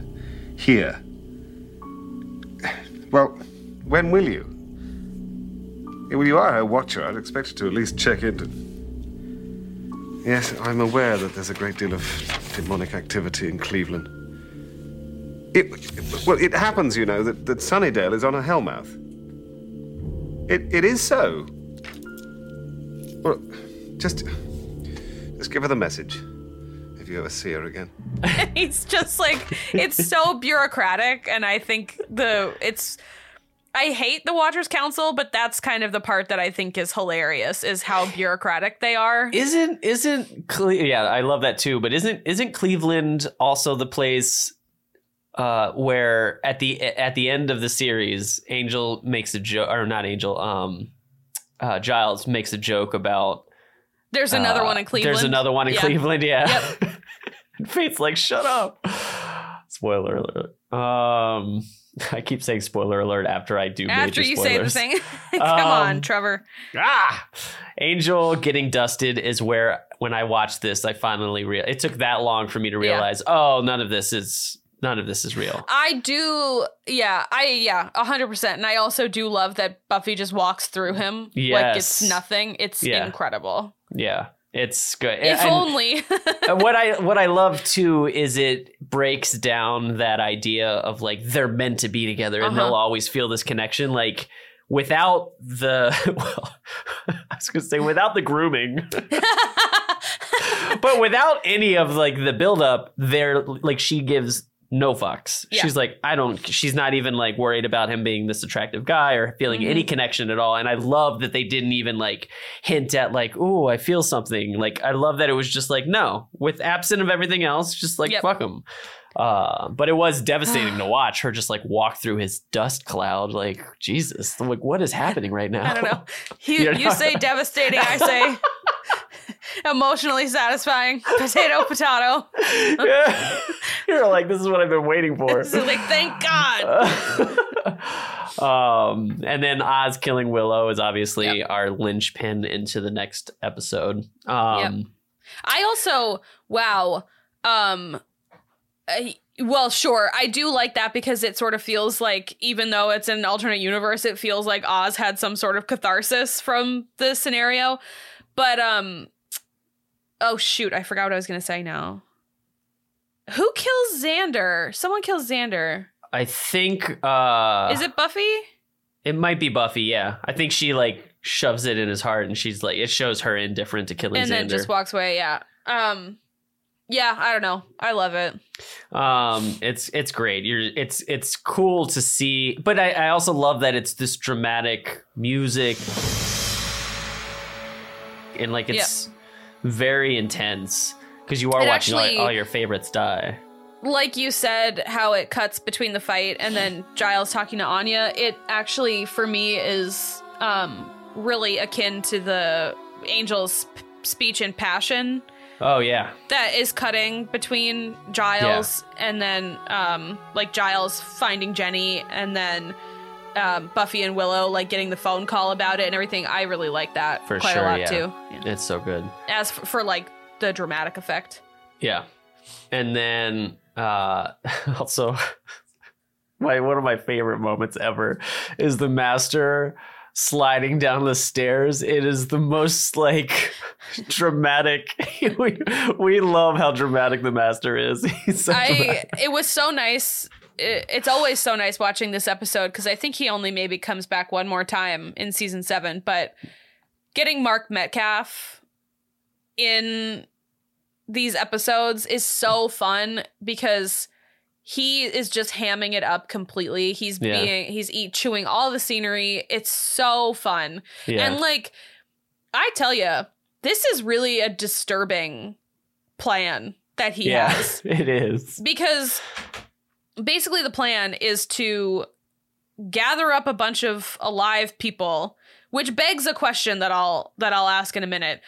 Here. Well, when will you? Well, you are her watcher. I'd expect her to at least check in. To... Yes, I'm aware that there's a great deal of demonic activity in Cleveland. It, well, it happens, you know, that, that Sunnydale is on a hellmouth. It, it is so. Well, just, just give her the message if you ever see her again. he's just like it's so bureaucratic and i think the it's i hate the watchers council but that's kind of the part that i think is hilarious is how bureaucratic they are isn't isn't Cle- yeah, I love that too. But isn't isn't Cleveland also the place uh, where at the at the end of the series, Angel makes a joke, or not Angel, um, uh, Giles makes a joke about. there's another uh, one in cleveland There's another one in Yeah. Cleveland. Yeah. and Fate's like, shut up. Spoiler alert. Um, I keep saying spoiler alert after I do after you say the thing come Um, on trevor Ah, Angel getting dusted is where when I watched this, I finally real. It took that long for me to Yeah. realize, oh, none of this is none of this is real. I do, yeah, I yeah, hundred percent, and I also do love that Buffy just walks through him like it's nothing. It's Yeah. incredible. Yeah, it's good. If And- only. and what I what I love too is it breaks down that idea of like they're meant to be together and Uh-huh. they'll always feel this connection. Like without the well, I was gonna say without the grooming. but without any of like the buildup, there like she gives no fucks. Yeah. She's like, I don't she's not even like worried about him being this attractive guy or feeling Mhm. any connection at all. And I love that they didn't even like hint at like, oh, I feel something. Like I love that it was just like, no, with absent of everything else, just like Yep. fuck him. Uh, but it was devastating to watch her just like walk through his dust cloud. Like Jesus, like what is happening right now? I don't know. You You're you say devastating. I say Emotionally satisfying. Potato, potato. You're like, this is what I've been waiting for. So like, thank God. um, and then Oz killing Willow is obviously our linchpin into the next episode. Um, I also wow. Um I- well, sure. I do like that because it sort of feels like even though it's an alternate universe, it feels like Oz had some sort of catharsis from the scenario. But um oh shoot, I forgot what I was going to say now. Who kills Xander? Someone kills Xander. I think uh, Is it Buffy? It might be Buffy. Yeah, I think she like shoves it in his heart, and she's like, it shows her indifferent to killing and Xander. then just walks away, yeah. Um yeah, I don't know. I love it. um it's it's great you're it's it's cool to see but I, I also love that it's this dramatic music and like it's very intense because you are It watching actually- all, all your favorites die. Like you said, how it cuts between the fight and then Giles talking to Anya, it actually for me is um, really akin to the Angel's p- speech and passion. Oh yeah. That is cutting between Giles and then um, like Giles finding Jenny and then um, Buffy and Willow like getting the phone call about it and everything. I really like that for quite sure a lot yeah. too. it's so good As for, for like the dramatic effect. yeah and then uh also my one of my favorite moments ever is the master sliding down the stairs it is the most like dramatic we, we love how dramatic the master is he's so I it was so nice. It- It's always so nice watching this episode because I think he only maybe comes back one more time in season seven. But getting Mark Metcalf in these episodes is so fun because he is just hamming it up completely. He's Yeah. being he's eat chewing all the scenery. It's so fun. Yeah. And like I tell you, this is really a disturbing plan that he yeah has it is because basically the plan is to gather up a bunch of alive people which begs a question that I'll that I'll ask in a minute.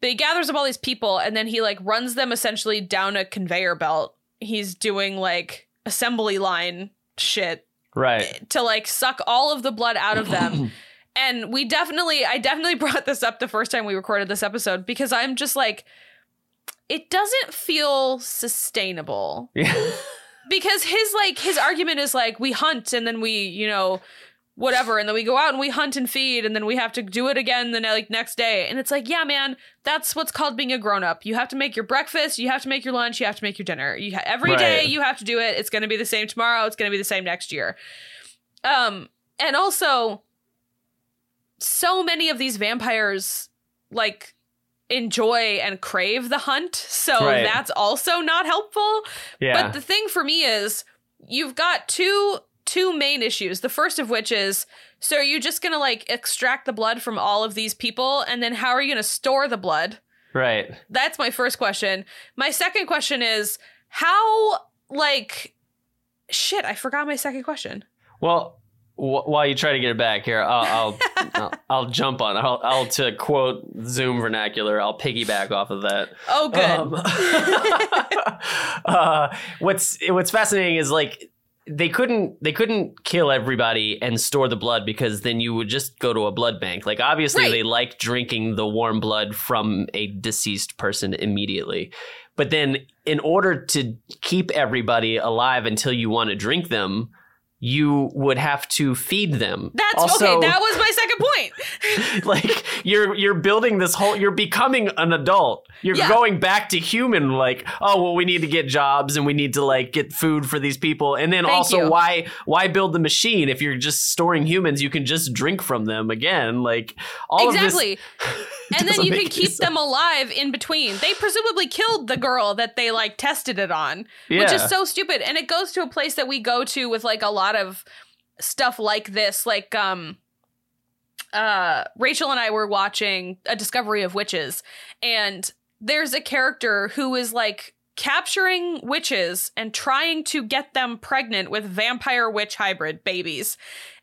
But he gathers up all these people and then he like runs them essentially down a conveyor belt. He's doing like assembly line shit right to like suck all of the blood out of them. and we definitely I definitely brought this up the first time we recorded this episode because I'm just like it doesn't feel sustainable because his like his argument is like we hunt and then we you know whatever and then we go out and we hunt and feed and then we have to do it again the like next day. And it's like yeah man that's what's called being a grown up you have to make your breakfast you have to make your lunch you have to make your dinner. You ha- every day Right. you have to do it. It's going to be the same tomorrow it's going to be the same next year. Um and also so many of these vampires like enjoy and crave the hunt so Right. that's also not helpful Yeah. but the thing for me is you've got two two main issues. The first of which is so are you just going to like extract the blood from all of these people and then how are you going to store the blood? right That's my first question. My second question is how like shit, I forgot my second question. Well, while you try to get it back here, I'll I'll, I'll, I'll jump on. I'll, I'll to quote Zoom vernacular. I'll piggyback off of that. Oh good. Um, uh, what's what's fascinating is like they couldn't they couldn't kill everybody and store the blood because then you would just go to a blood bank. Like obviously Right. they like drinking the warm blood from a deceased person immediately. But then in order to keep everybody alive until you want to drink them, you would have to feed them. That's Also- okay, that was my second point. like you're you're building this whole you're becoming an adult you're Yeah. going back to human like oh well we need to get jobs and we need to like get food for these people and then Thank also you. why why build the machine if you're just storing humans you can just drink from them again like all exactly. and then you can keep them alive in between. They presumably killed the girl that they like tested it on, which is so stupid. And it goes to a place that we go to with like a lot of stuff like this. Like, um, uh, Rachel and I were watching A Discovery of Witches, and there's a character who is like capturing witches and trying to get them pregnant with vampire witch hybrid babies.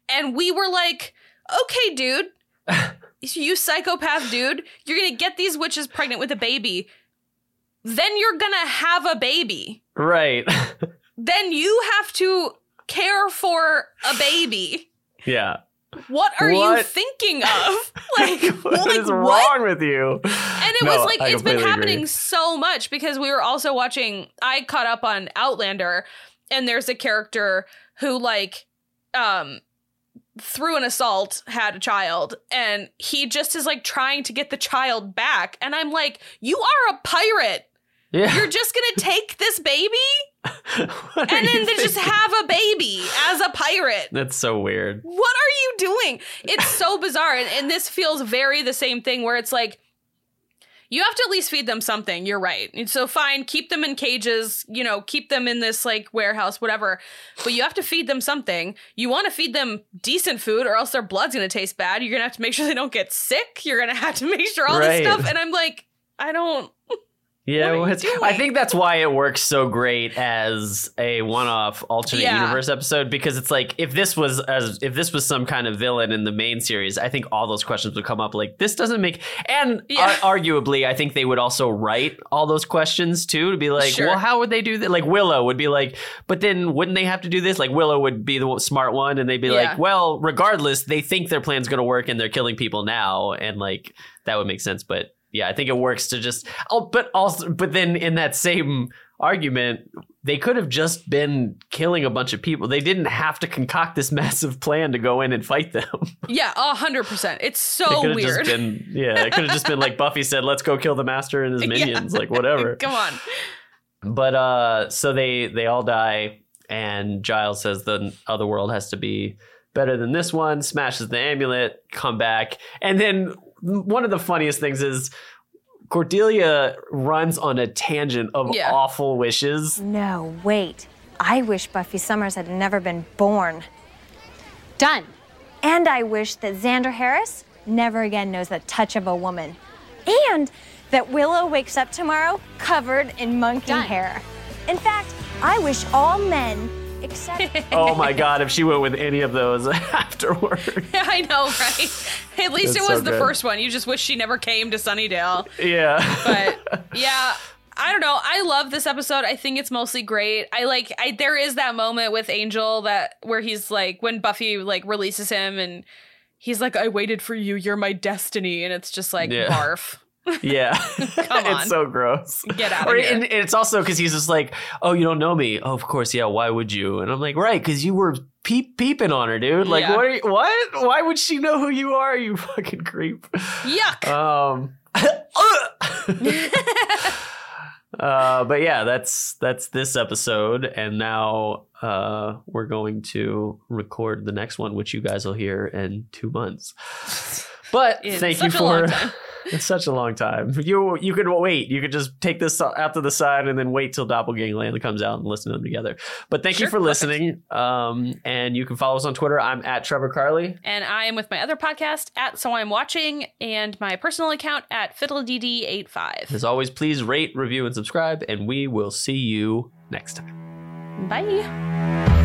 And we were like, okay, dude, you psychopath dude, you're gonna get these witches pregnant with a baby. Then you're gonna have a baby. Right. Then you have to care for a baby. yeah. What are you thinking of? Like, what like is what? wrong with you? And it No, was like I it's been happening agree. so much because we were also watching I caught up on Outlander and there's a character who like um through an assault had a child and he just is like trying to get the child back and I'm like you are a pirate. Yeah. You're just going to take this baby and then they just have a baby as a pirate. That's so weird. What are you doing? It's so bizarre. And, and this feels very the same thing where it's like, you have to at least feed them something. You're right. And so fine, keep them in cages, you know, keep them in this like warehouse, whatever. But you have to feed them something. You want to feed them decent food or else their blood's going to taste bad. You're going to have to make sure they don't get sick. You're going to have to make sure all Right. this stuff. And I'm like, I don't. Yeah, What are well, I think that's why it works so great as a one-off alternate Yeah. universe episode because it's like if this was as if this was some kind of villain in the main series, I think all those questions would come up. Like this doesn't make, and Yeah. ar- arguably, I think they would also write all those questions too to be like, Sure. well, how would they do that? Like Willow would be like, but then wouldn't they have to do this? Like Willow would be the smart one, and they'd be Yeah. like, well, regardless, they think their plan's going to work, and they're killing people now, and like that would make sense, but. Yeah, I think it works to just. Oh, but also, but then in that same argument, they could have just been killing a bunch of people. They didn't have to concoct this massive plan to go in and fight them. Yeah, a hundred percent. It's so have weird. just been, yeah, it could have just been like Buffy said, "Let's go kill the master and his Yeah. minions," like whatever. Come on. But uh, so they they all die, and Giles says the other world has to be better than this one. Smashes the amulet, come back, and then one of the funniest things is Cordelia runs on a tangent of Yeah. awful wishes. No, wait. I wish Buffy Summers had never been born. Done. And I wish that Xander Harris never again knows the touch of a woman. And that Willow wakes up tomorrow covered in monkey hair. In fact, I wish all men except. oh my god, if she went with any of those afterward. I know, right? At least That's it was so the good. first one. You just wish she never came to Sunnydale. Yeah. But yeah, I don't know. I love this episode. I think it's mostly great. I like I there is that moment with Angel that where he's like when Buffy like releases him and he's like I waited for you. You're my destiny and it's just like Yeah. barf. Yeah. It's so gross. Get out Or- of here. And it's also because he's just like, oh, you don't know me. Oh, of course, yeah. Why would you? And I'm like, right, because you were peep peeping on her, dude. Like, Yeah. what? Are you, what? Why would she know who you are? You fucking creep. Yuck. Um. uh, but yeah, that's that's this episode, and now uh, we're going to record the next one, which you guys will hear in two months. But In thank you such a long for. It's such a long time. You you could wait. You could just take this out to the side and then wait till Doppelgangland comes out and listen to them together. But thank you Sure, for listening. Um, and you can follow us on Twitter. I'm at Trevor Carley. And I am with my other podcast at So I'm Watching and my personal account at FiddleDD85. As always, please rate, review, and subscribe, and we will see you next time. Bye.